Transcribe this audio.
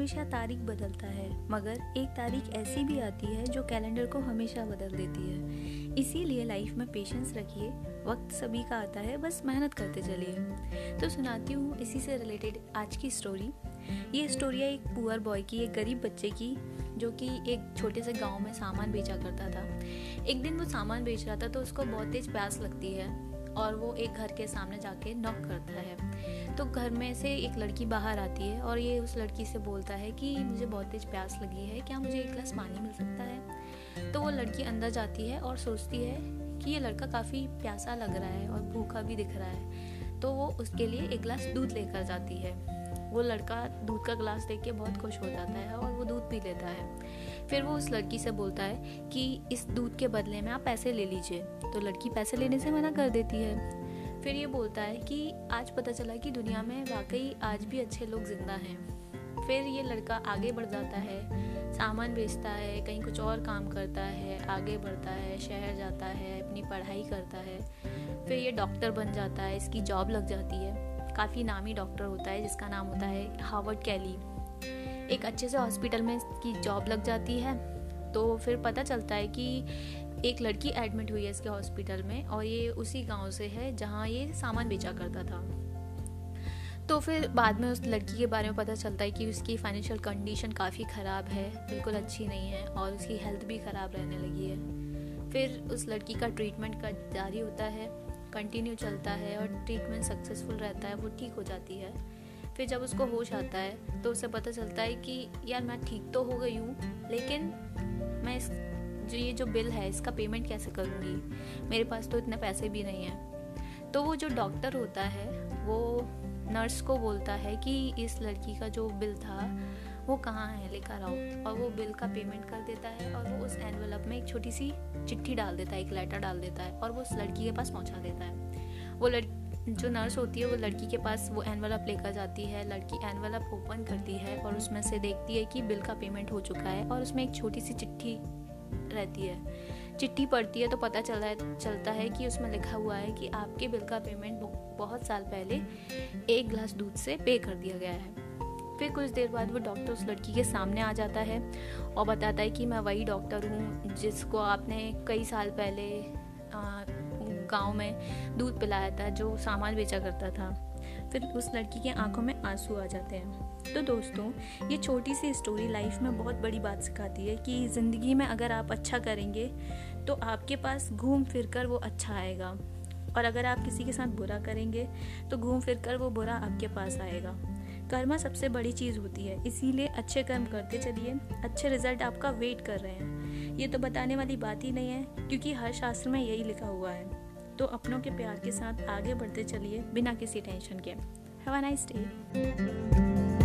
हमेशा तारीख बदलता है, मगर एक तारीख ऐसी भी आती है जो कैलेंडर को हमेशा बदल देती है। इसीलिए लाइफ में पेशेंस रखिए, वक्त सभी का आता है, बस मेहनत करते चलिए। तो सुनाती हूँ इसी से रिलेटेड आज की स्टोरी ये स्टोरी है एक पुअर बॉय की, एक गरीब बच्चे की, जो कि एक छोटे से गाँव में सामान बेचा करता था। एक दिन वो सामान बेच रहा था तो उसको बहुत तेज प्यास लगती है और वो एक घर के सामने जाके नॉक करता है। तो घर में से एक लड़की बाहर आती है और ये उस लड़की से बोलता है कि मुझे बहुत तेज प्यास लगी है, क्या मुझे एक गिलास पानी मिल सकता है? तो वो लड़की अंदर जाती है और सोचती है कि ये लड़का काफ़ी प्यासा लग रहा है और भूखा भी दिख रहा है। तो वो उसके लिए एक गिलास दूध लेकर जाती है। वो लड़का दूध का गिलास देख के बहुत खुश हो जाता है और वो दूध पी लेता है। फिर वो उस लड़की से बोलता है कि इस दूध के बदले में आप पैसे ले लीजिए। तो लड़की पैसे लेने से मना कर देती है। फिर ये बोलता है कि आज पता चला कि दुनिया में वाकई आज भी अच्छे लोग ज़िंदा हैं। फिर ये लड़का आगे बढ़ जाता है, सामान बेचता है, कहीं कुछ और काम करता है, आगे बढ़ता है, शहर जाता है, अपनी पढ़ाई करता है। फिर ये डॉक्टर बन जाता है, इसकी जॉब लग जाती है। काफ़ी नामी डॉक्टर होता है, जिसका नाम होता है हार्वर्ड कैली। एक अच्छे से हॉस्पिटल में इसकी जॉब लग जाती है। तो फिर पता चलता है कि एक लड़की एडमिट हुई है इसके हॉस्पिटल में और ये उसी गाँव से है जहाँ ये सामान बेचा करता था। तो फिर बाद में उस लड़की के बारे में पता चलता है कि उसकी फाइनेंशियल कंडीशन काफ़ी ख़राब है, बिल्कुल अच्छी नहीं है और उसकी हेल्थ भी ख़राब रहने लगी है। फिर उस लड़की का ट्रीटमेंट का जारी होता है कंटिन्यू चलता है और ट्रीटमेंट सक्सेसफुल रहता है, वो ठीक हो जाती है। फिर जब उसको होश आता है तो उसे पता चलता है कि यार मैं ठीक तो हो गई हूँ, लेकिन मैं इस जो ये जो बिल है, इसका पेमेंट कैसे करूँगी? मेरे पास तो इतने पैसे भी नहीं हैं। तो वो जो डॉक्टर होता है, वो नर्स को बोलता है कि इस लड़की का जो बिल था, वो कहाँ है? लेकर आओ। और वो बिल का पेमेंट कर देता है और वो उस एनवेलप में एक छोटी सी चिट्ठी डाल देता है, एक लेटर डाल देता है और वो उस लड़की के पास पहुँचा देता है। वो लड़की जो नर्स होती है, वो लड़की के पास वो एनवेलप लेकर जाती है। लड़की एनवेलप ओपन करती है और उसमें से देखती है कि बिल का पेमेंट हो चुका है और उसमें एक छोटी सी चिट्ठी रहती है। चिट्ठी पढ़ती है तो पता चल चलता है कि उसमें लिखा हुआ है कि आपके बिल का पेमेंट बहुत साल पहले एक गिलास दूध से पे कर दिया गया है। फिर कुछ देर बाद वो डॉक्टर उस लड़की के सामने आ जाता है और बताता है कि मैं वही डॉक्टर हूँ जिसको आपने कई साल पहले गाँव में दूध पिलाया था, जो सामान बेचा करता था। फिर उस लड़की के आँखों में आँसू आ जाते हैं। तो दोस्तों, ये छोटी सी स्टोरी लाइफ में बहुत बड़ी बात सिखाती है कि ज़िंदगी में अगर आप अच्छा करेंगे तो आपके पास घूम फिर कर वो अच्छा आएगा। और अगर आप किसी के साथ बुरा करेंगे तो घूम फिर कर वो बुरा आपके पास आएगा। कर्मा सबसे बड़ी चीज़ होती है, इसीलिए अच्छे कर्म करते चलिए, अच्छे रिज़ल्ट आपका वेट कर रहे हैं। ये तो बताने वाली बात ही नहीं है, क्योंकि हर शास्त्र में यही लिखा हुआ है। तो अपनों के प्यार के साथ आगे बढ़ते चलिए बिना किसी टेंशन के। Have a nice day